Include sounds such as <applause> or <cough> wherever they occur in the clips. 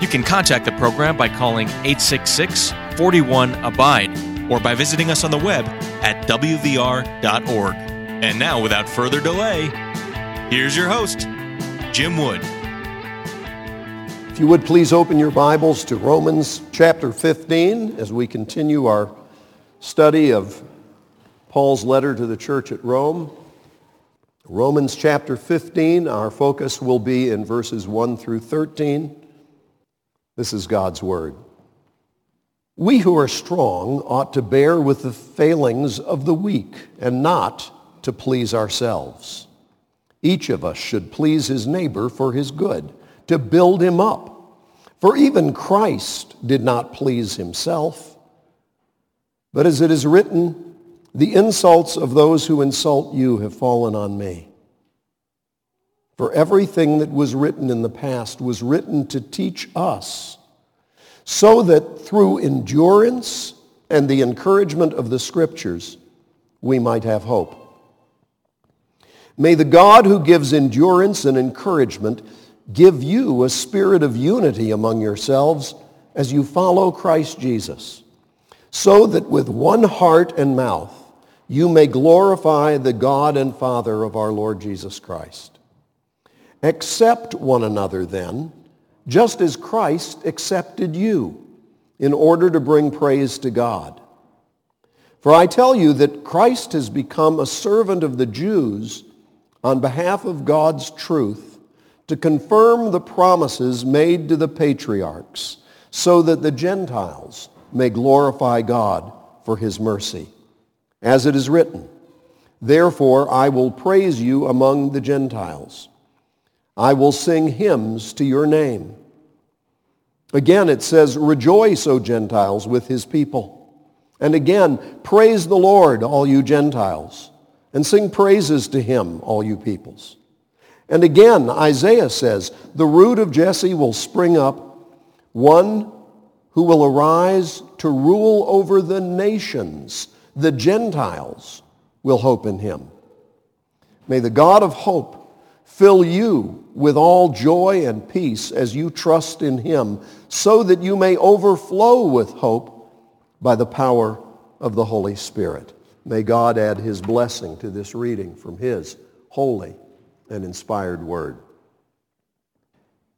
You can contact the program by calling 866 41 Abide or by visiting us on the web at WVR.org. And now, without further delay, here's your host, Jim Wood. If you would please open your Bibles to Romans chapter 15 as we continue our study of Paul's letter to the church at Rome. Romans chapter 15, our focus will be in verses 1 through 13. This is God's word. We who are strong ought to bear with the failings of the weak and not to please ourselves. Each of us should please his neighbor for his good, to build him up. For even Christ did not please himself. But as it is written, the insults of those who insult you have fallen on me. For everything that was written in the past was written to teach us, so that through endurance and the encouragement of the scriptures, we might have hope. May the God who gives endurance and encouragement give you a spirit of unity among yourselves as you follow Christ Jesus, so that with one heart and mouth you may glorify the God and Father of our Lord Jesus Christ. Accept one another then, just as Christ accepted you, in order to bring praise to God. For I tell you that Christ has become a servant of the Jews on behalf of God's truth to confirm the promises made to the patriarchs so that the Gentiles may glorify God for his mercy. As it is written, Therefore I will praise you among the Gentiles. I will sing hymns to your name. Again it says, Rejoice, O Gentiles, with his people. And again, praise the Lord, all you Gentiles and sing praises to him, all you peoples. And again, Isaiah says, the root of Jesse will spring up, one who will arise to rule over the nations. The Gentiles will hope in him. May the God of hope fill you with all joy and peace as you trust in him, so that you may overflow with hope by the power of the Holy Spirit. May God add his blessing to this reading from his holy and inspired word.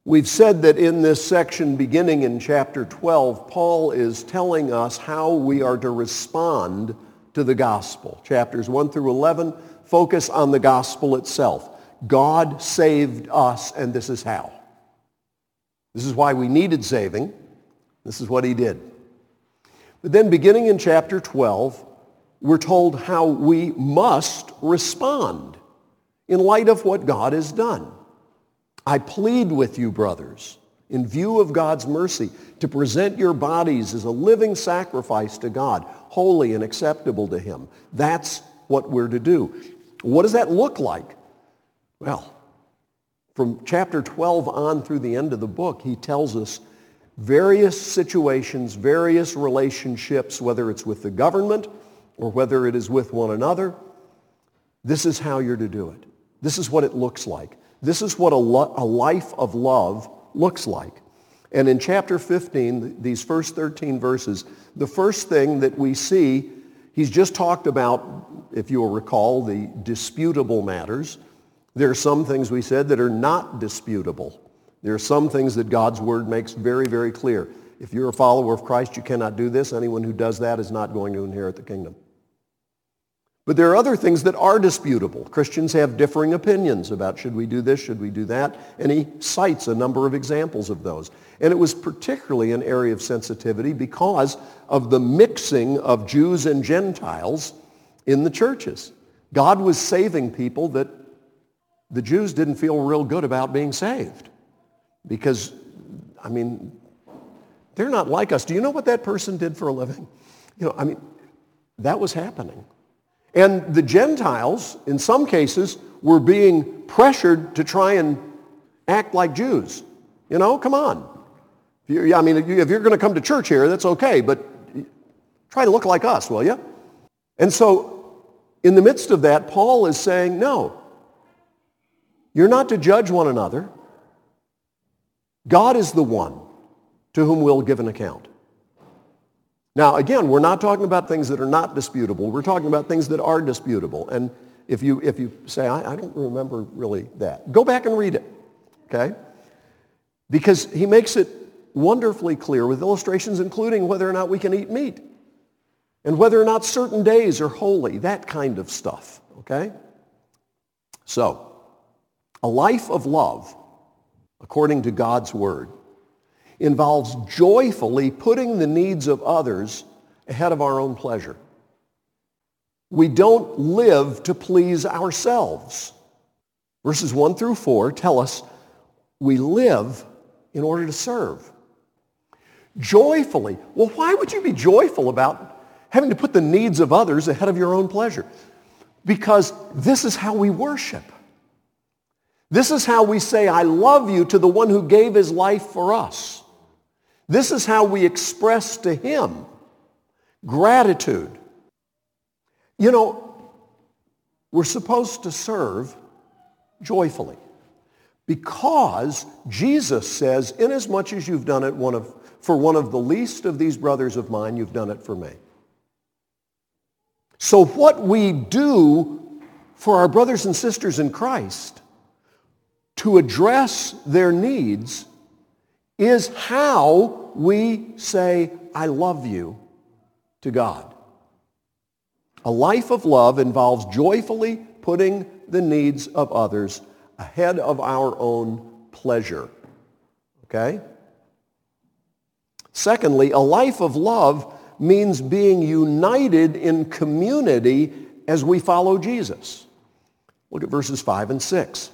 We've said that in this section beginning in chapter 12, Paul is telling us how we are to respond to the gospel. Chapters 1 through 11 focus on the gospel itself. God saved us, and this is how. This is why we needed saving. This is what he did. But then beginning in chapter 12, we're told how we must respond in light of what God has done. I plead with you, brothers, in view of God's mercy, to present your bodies as a living sacrifice to God, holy and acceptable to him. That's what we're to do. What does that look like? Well, from chapter 12 on through the end of the book, he tells us various situations, various relationships, whether it's with the government, or whether it is with one another, this is how you're to do it. This is what it looks like. This is what a, lo- a life of love looks like. And in chapter 15, these first 13 verses, the first thing that we see, he's just talked about, if you'll recall, the disputable matters. There are some things we said that are not disputable. There are some things that God's word makes very, very clear. If you're a follower of Christ, you cannot do this. Anyone who does that is not going to inherit the kingdom. But there are other things that are disputable. Christians have differing opinions about should we do this, should we do that, and he cites a number of examples of those. And it was particularly an area of sensitivity because of the mixing of Jews and Gentiles in the churches. God was saving people that the Jews didn't feel real good about being saved because I mean, they're not like us. Do you know what that person did for a living? You know, I mean, that was happening. And the Gentiles, in some cases, were being pressured to try and act like Jews. You know, come on. I mean, if you're going to come to church here, that's okay, but try to look like us, will you? And so, in the midst of that, Paul is saying, no, you're not to judge one another. God is the one to whom we'll give an account. Now, again, we're not talking about things that are not disputable. We're talking about things that are disputable. And if you, if you say, I, I don't remember really that, go back and read it, okay? Because he makes it wonderfully clear with illustrations including whether or not we can eat meat and whether or not certain days are holy, that kind of stuff, okay? So, a life of love, according to God's word, involves joyfully putting the needs of others ahead of our own pleasure. We don't live to please ourselves. Verses 1 through 4 tell us we live in order to serve. Joyfully. Well, why would you be joyful about having to put the needs of others ahead of your own pleasure? Because this is how we worship. This is how we say, I love you to the one who gave his life for us. This is how we express to him gratitude. You know, we're supposed to serve joyfully because Jesus says, inasmuch as you've done it one of, for one of the least of these brothers of mine, you've done it for me. So what we do for our brothers and sisters in Christ to address their needs is how we say, I love you to God. A life of love involves joyfully putting the needs of others ahead of our own pleasure. Okay? Secondly, a life of love means being united in community as we follow Jesus. Look at verses 5 and 6.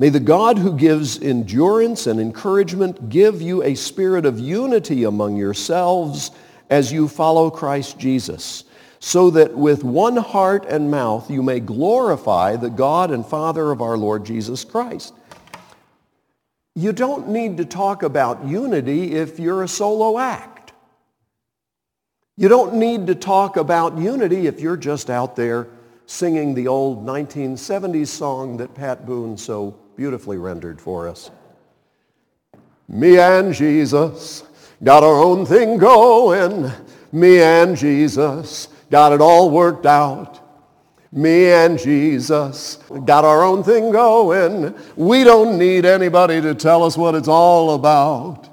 May the God who gives endurance and encouragement give you a spirit of unity among yourselves as you follow Christ Jesus, so that with one heart and mouth you may glorify the God and Father of our Lord Jesus Christ. You don't need to talk about unity if you're a solo act. You don't need to talk about unity if you're just out there singing the old 1970s song that Pat Boone so beautifully rendered for us. Me and Jesus got our own thing going. Me and Jesus got it all worked out. Me and Jesus got our own thing going. We don't need anybody to tell us what it's all about.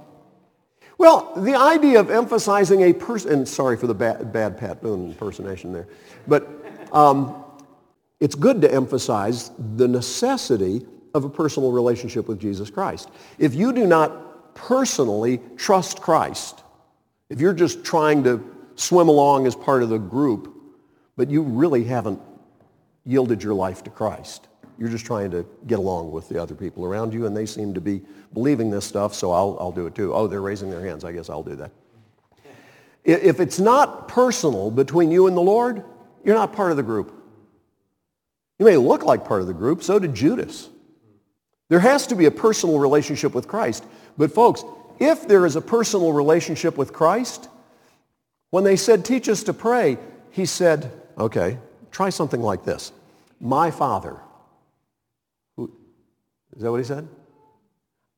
Well, the idea of emphasizing a person, sorry for the bad, bad Pat Boone impersonation there, but um, it's good to emphasize the necessity of a personal relationship with Jesus Christ. If you do not personally trust Christ, if you're just trying to swim along as part of the group, but you really haven't yielded your life to Christ, you're just trying to get along with the other people around you, and they seem to be believing this stuff, so I'll, I'll do it too. Oh, they're raising their hands. I guess I'll do that. If it's not personal between you and the Lord, you're not part of the group. You may look like part of the group. So did Judas. There has to be a personal relationship with Christ. But folks, if there is a personal relationship with Christ, when they said, teach us to pray, he said, okay, try something like this. My Father. Is that what he said?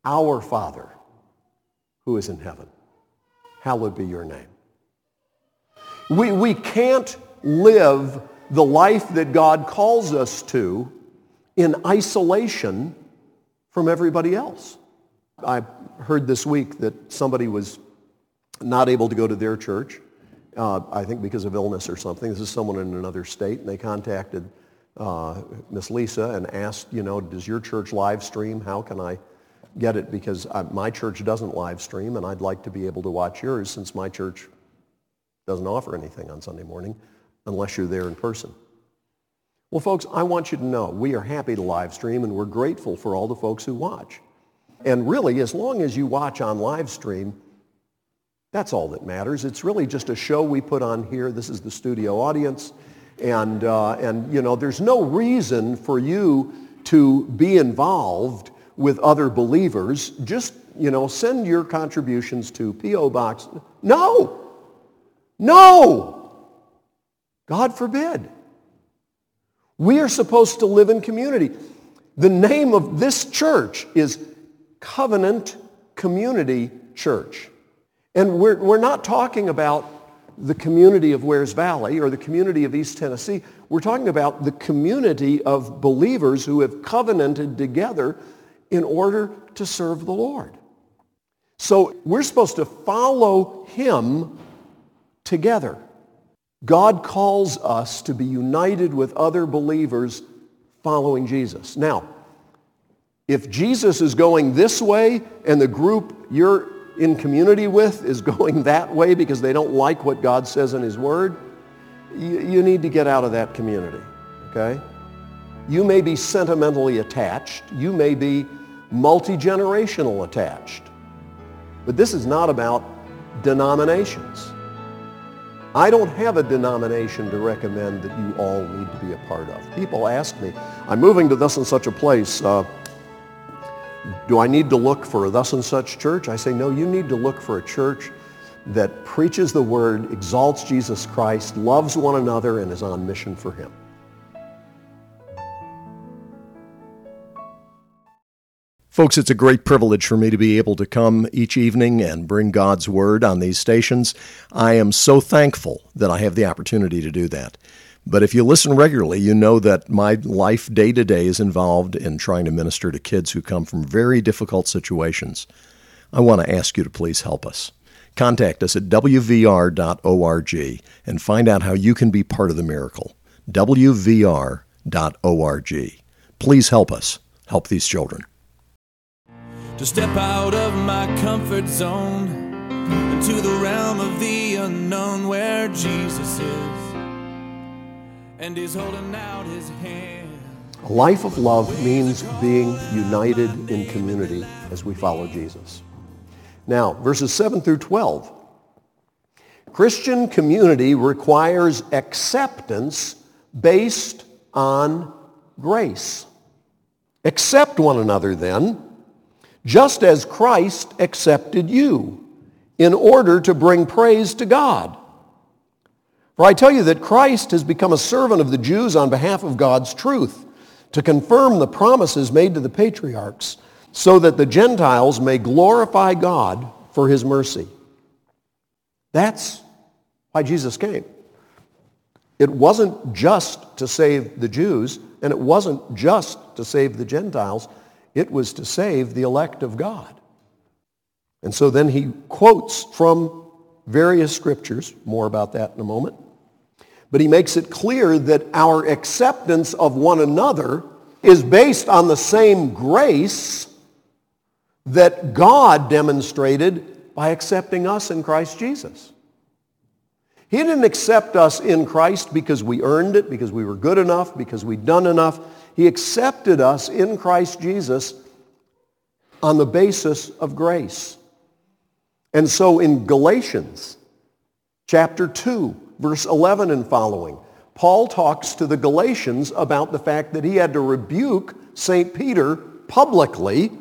Our Father who is in heaven. Hallowed be your name. We, we can't live the life that God calls us to in isolation from everybody else. I heard this week that somebody was not able to go to their church, uh, I think because of illness or something. This is someone in another state, and they contacted uh, Miss Lisa and asked, you know, does your church live stream? How can I get it? Because I, my church doesn't live stream, and I'd like to be able to watch yours since my church doesn't offer anything on Sunday morning unless you're there in person. Well, folks, I want you to know we are happy to live stream and we're grateful for all the folks who watch. And really, as long as you watch on live stream, that's all that matters. It's really just a show we put on here. This is the studio audience. And, uh, and you know, there's no reason for you to be involved with other believers. Just, you know, send your contributions to P.O. Box. No! No! God forbid. We are supposed to live in community. The name of this church is Covenant Community Church. And we're, we're not talking about the community of Wears Valley or the community of East Tennessee. We're talking about the community of believers who have covenanted together in order to serve the Lord. So we're supposed to follow him together. God calls us to be united with other believers following Jesus. Now, if Jesus is going this way and the group you're in community with is <laughs> going that way because they don't like what God says in his word, you, you need to get out of that community, okay? You may be sentimentally attached. You may be multi-generational attached. But this is not about denominations. I don't have a denomination to recommend that you all need to be a part of. People ask me, I'm moving to thus and such a place. Uh, do I need to look for a thus and such church? I say, no, you need to look for a church that preaches the word, exalts Jesus Christ, loves one another, and is on mission for him. Folks, it's a great privilege for me to be able to come each evening and bring God's Word on these stations. I am so thankful that I have the opportunity to do that. But if you listen regularly, you know that my life day to day is involved in trying to minister to kids who come from very difficult situations. I want to ask you to please help us. Contact us at wvr.org and find out how you can be part of the miracle. wvr.org. Please help us help these children. To step out of my comfort zone into the realm of the unknown where Jesus is and he's holding out his hand. A life of love means being united in community as we follow Jesus. Now, verses 7 through 12. Christian community requires acceptance based on grace. Accept one another then, just as Christ accepted you, in order to bring praise to God. For I tell you that Christ has become a servant of the Jews on behalf of God's truth, to confirm the promises made to the patriarchs, so that the Gentiles may glorify God for his mercy. That's why Jesus came. It wasn't just to save the Jews, and it wasn't just to save the Gentiles. It was to save the elect of God. And so then he quotes from various scriptures, more about that in a moment. But he makes it clear that our acceptance of one another is based on the same grace that God demonstrated by accepting us in Christ Jesus. He didn't accept us in Christ because we earned it, because we were good enough, because we'd done enough. He accepted us in Christ Jesus on the basis of grace. And so in Galatians chapter 2, verse 11 and following, Paul talks to the Galatians about the fact that he had to rebuke St. Peter publicly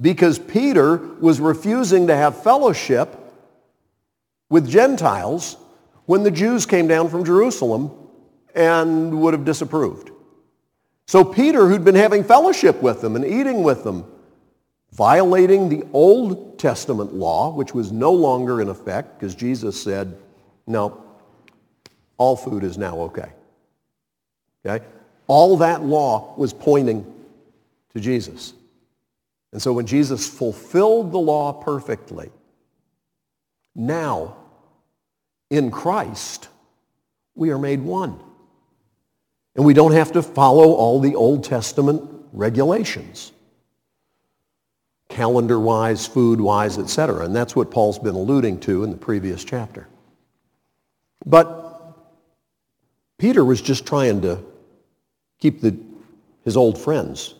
because Peter was refusing to have fellowship with Gentiles when the Jews came down from Jerusalem and would have disapproved. So Peter, who'd been having fellowship with them and eating with them, violating the Old Testament law, which was no longer in effect because Jesus said, no, all food is now okay. Okay? All that law was pointing to Jesus. And so when Jesus fulfilled the law perfectly, now in Christ, we are made one. And we don't have to follow all the Old Testament regulations, calendar-wise, food-wise, etc. And that's what Paul's been alluding to in the previous chapter. But Peter was just trying to keep the, his old friends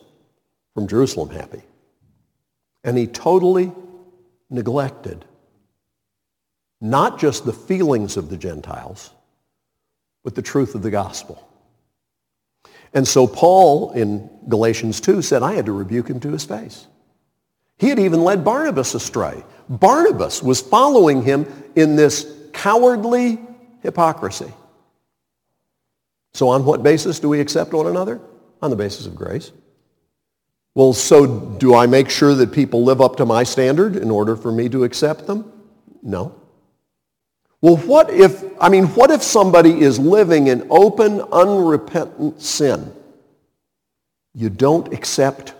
from Jerusalem happy. And he totally neglected not just the feelings of the Gentiles, but the truth of the gospel. And so Paul in Galatians 2 said, I had to rebuke him to his face. He had even led Barnabas astray. Barnabas was following him in this cowardly hypocrisy. So on what basis do we accept one another? On the basis of grace. Well, so do I make sure that people live up to my standard in order for me to accept them? No. Well, what if, I mean, what if somebody is living in open, unrepentant sin? You don't accept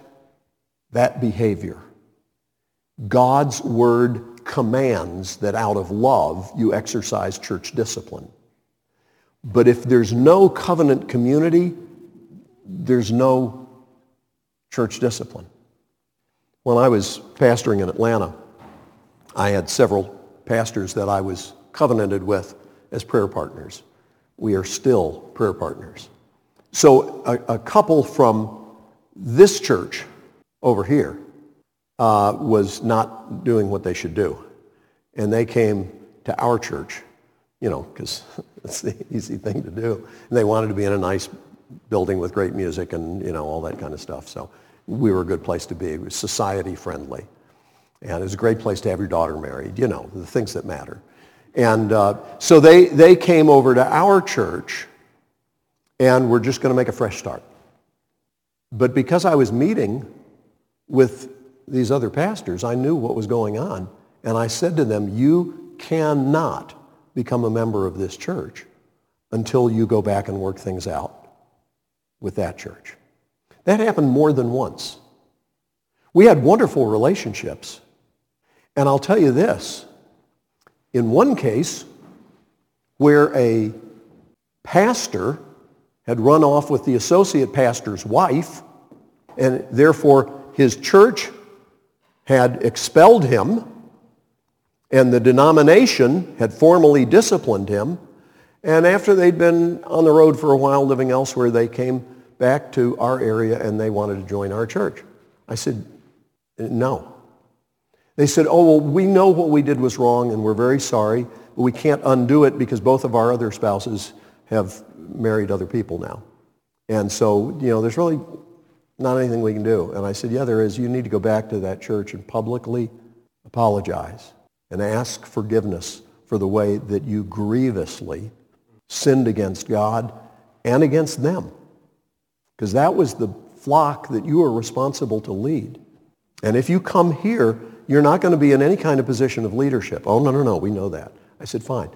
that behavior. God's word commands that out of love you exercise church discipline. But if there's no covenant community, there's no church discipline. When I was pastoring in Atlanta, I had several pastors that I was covenanted with as prayer partners. We are still prayer partners. So a, a couple from this church over here uh, was not doing what they should do. And they came to our church, you know, because <laughs> it's the easy thing to do. And they wanted to be in a nice building with great music and, you know, all that kind of stuff. So we were a good place to be. It was society friendly. And it was a great place to have your daughter married, you know, the things that matter. And uh, so they, they came over to our church and we're just going to make a fresh start. But because I was meeting with these other pastors, I knew what was going on. And I said to them, you cannot become a member of this church until you go back and work things out with that church. That happened more than once. We had wonderful relationships. And I'll tell you this, in one case, where a pastor had run off with the associate pastor's wife, and therefore his church had expelled him, and the denomination had formally disciplined him. And after they'd been on the road for a while living elsewhere, they came back to our area and they wanted to join our church. I said, no. They said, oh, well, we know what we did was wrong and we're very sorry, but we can't undo it because both of our other spouses have married other people now. And so, you know, there's really not anything we can do. And I said, yeah, there is. You need to go back to that church and publicly apologize and ask forgiveness for the way that you grievously sinned against God and against them. Because that was the flock that you were responsible to lead. And if you come here you're not going to be in any kind of position of leadership. Oh, no, no, no, we know that. I said, fine.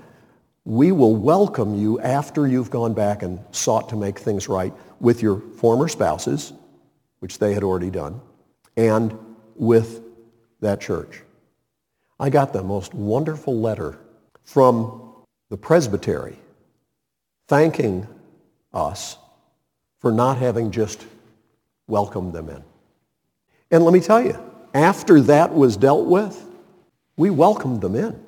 We will welcome you after you've gone back and sought to make things right with your former spouses, which they had already done, and with that church. I got the most wonderful letter from the presbytery thanking us for not having just welcomed them in. And let me tell you, after that was dealt with, we welcomed them in.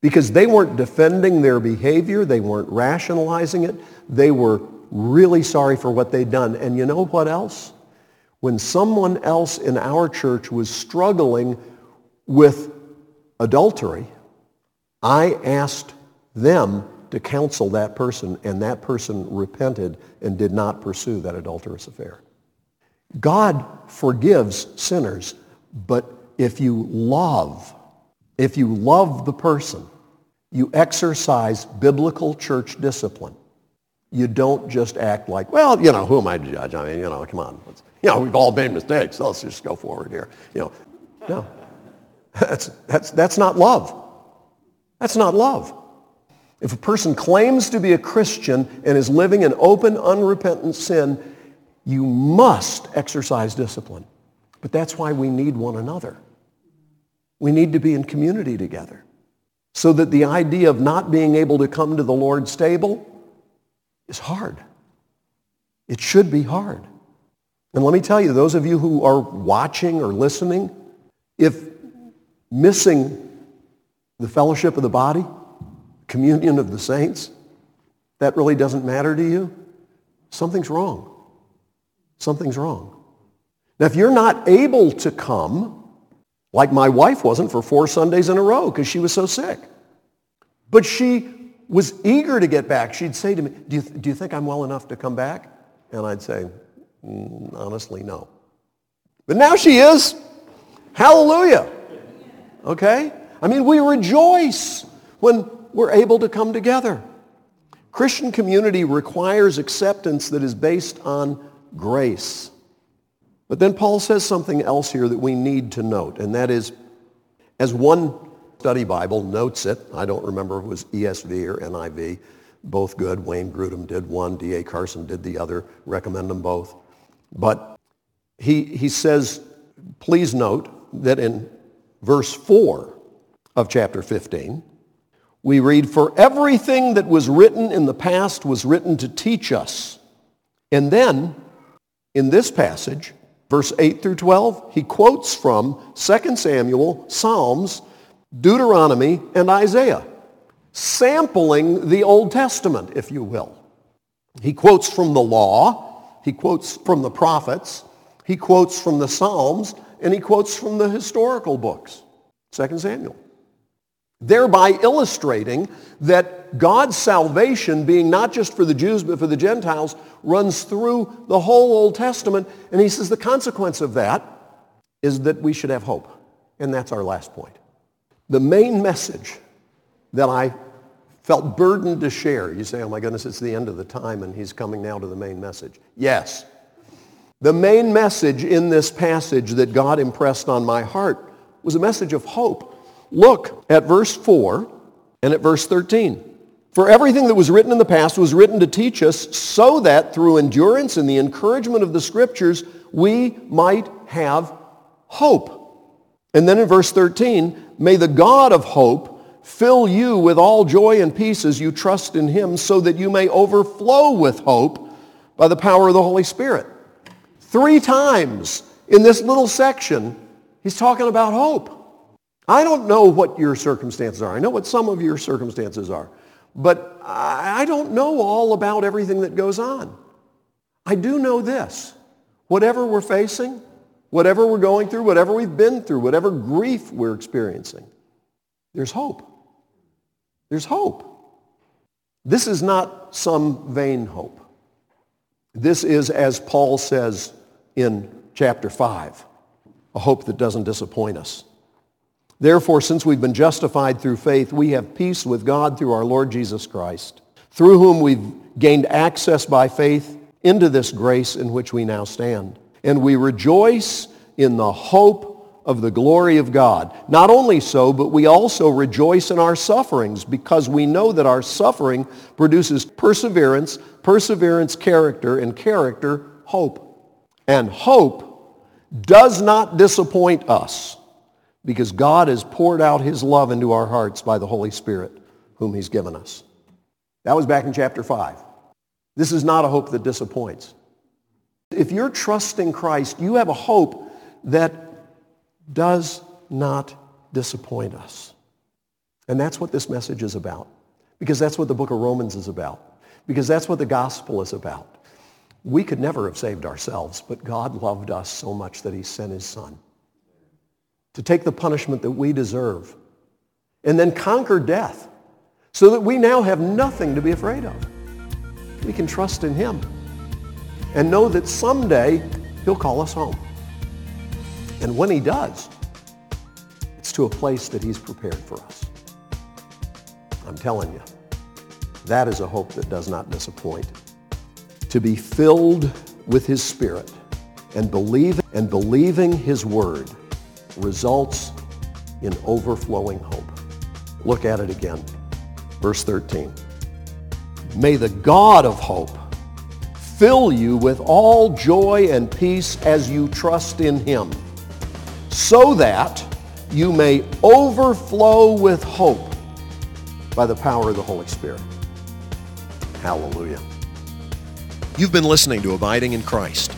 Because they weren't defending their behavior. They weren't rationalizing it. They were really sorry for what they'd done. And you know what else? When someone else in our church was struggling with adultery, I asked them to counsel that person, and that person repented and did not pursue that adulterous affair. God forgives sinners, but if you love, if you love the person, you exercise biblical church discipline. You don't just act like, well, you know, who am I to judge? I mean, you know, come on. Let's, you know, we've all made mistakes. So let's just go forward here. You know, no. That's, that's, that's not love. That's not love. If a person claims to be a Christian and is living in open, unrepentant sin, you must exercise discipline. But that's why we need one another. We need to be in community together. So that the idea of not being able to come to the Lord's table is hard. It should be hard. And let me tell you, those of you who are watching or listening, if missing the fellowship of the body, communion of the saints, that really doesn't matter to you, something's wrong something's wrong. Now, if you're not able to come like my wife wasn't for four Sundays in a row because she was so sick. But she was eager to get back. She'd say to me, do you, do you think I'm well enough to come back? And I'd say, mm, honestly, no. But now she is. Hallelujah. Okay? I mean, we rejoice when we're able to come together. Christian community requires acceptance that is based on grace. But then Paul says something else here that we need to note, and that is, as one study Bible notes it, I don't remember if it was ESV or NIV, both good. Wayne Grudem did one, D.A. Carson did the other, recommend them both. But he, he says, please note that in verse 4 of chapter 15, we read, For everything that was written in the past was written to teach us. And then, in this passage, verse 8 through 12, he quotes from 2 Samuel, Psalms, Deuteronomy, and Isaiah, sampling the Old Testament, if you will. He quotes from the law, he quotes from the prophets, he quotes from the Psalms, and he quotes from the historical books, 2 Samuel thereby illustrating that God's salvation, being not just for the Jews but for the Gentiles, runs through the whole Old Testament. And he says the consequence of that is that we should have hope. And that's our last point. The main message that I felt burdened to share, you say, oh my goodness, it's the end of the time and he's coming now to the main message. Yes. The main message in this passage that God impressed on my heart was a message of hope Look at verse 4 and at verse 13. For everything that was written in the past was written to teach us so that through endurance and the encouragement of the scriptures we might have hope. And then in verse 13, may the God of hope fill you with all joy and peace as you trust in him so that you may overflow with hope by the power of the Holy Spirit. Three times in this little section, he's talking about hope. I don't know what your circumstances are. I know what some of your circumstances are. But I don't know all about everything that goes on. I do know this. Whatever we're facing, whatever we're going through, whatever we've been through, whatever grief we're experiencing, there's hope. There's hope. This is not some vain hope. This is, as Paul says in chapter 5, a hope that doesn't disappoint us. Therefore, since we've been justified through faith, we have peace with God through our Lord Jesus Christ, through whom we've gained access by faith into this grace in which we now stand. And we rejoice in the hope of the glory of God. Not only so, but we also rejoice in our sufferings because we know that our suffering produces perseverance, perseverance character, and character hope. And hope does not disappoint us because God has poured out his love into our hearts by the Holy Spirit whom he's given us. That was back in chapter 5. This is not a hope that disappoints. If you're trusting Christ, you have a hope that does not disappoint us. And that's what this message is about. Because that's what the book of Romans is about. Because that's what the gospel is about. We could never have saved ourselves, but God loved us so much that he sent his son to take the punishment that we deserve and then conquer death so that we now have nothing to be afraid of. We can trust in him and know that someday he'll call us home. And when he does, it's to a place that he's prepared for us. I'm telling you, that is a hope that does not disappoint. To be filled with his spirit and believe and believing his word results in overflowing hope. Look at it again. Verse 13. May the God of hope fill you with all joy and peace as you trust in him, so that you may overflow with hope by the power of the Holy Spirit. Hallelujah. You've been listening to Abiding in Christ.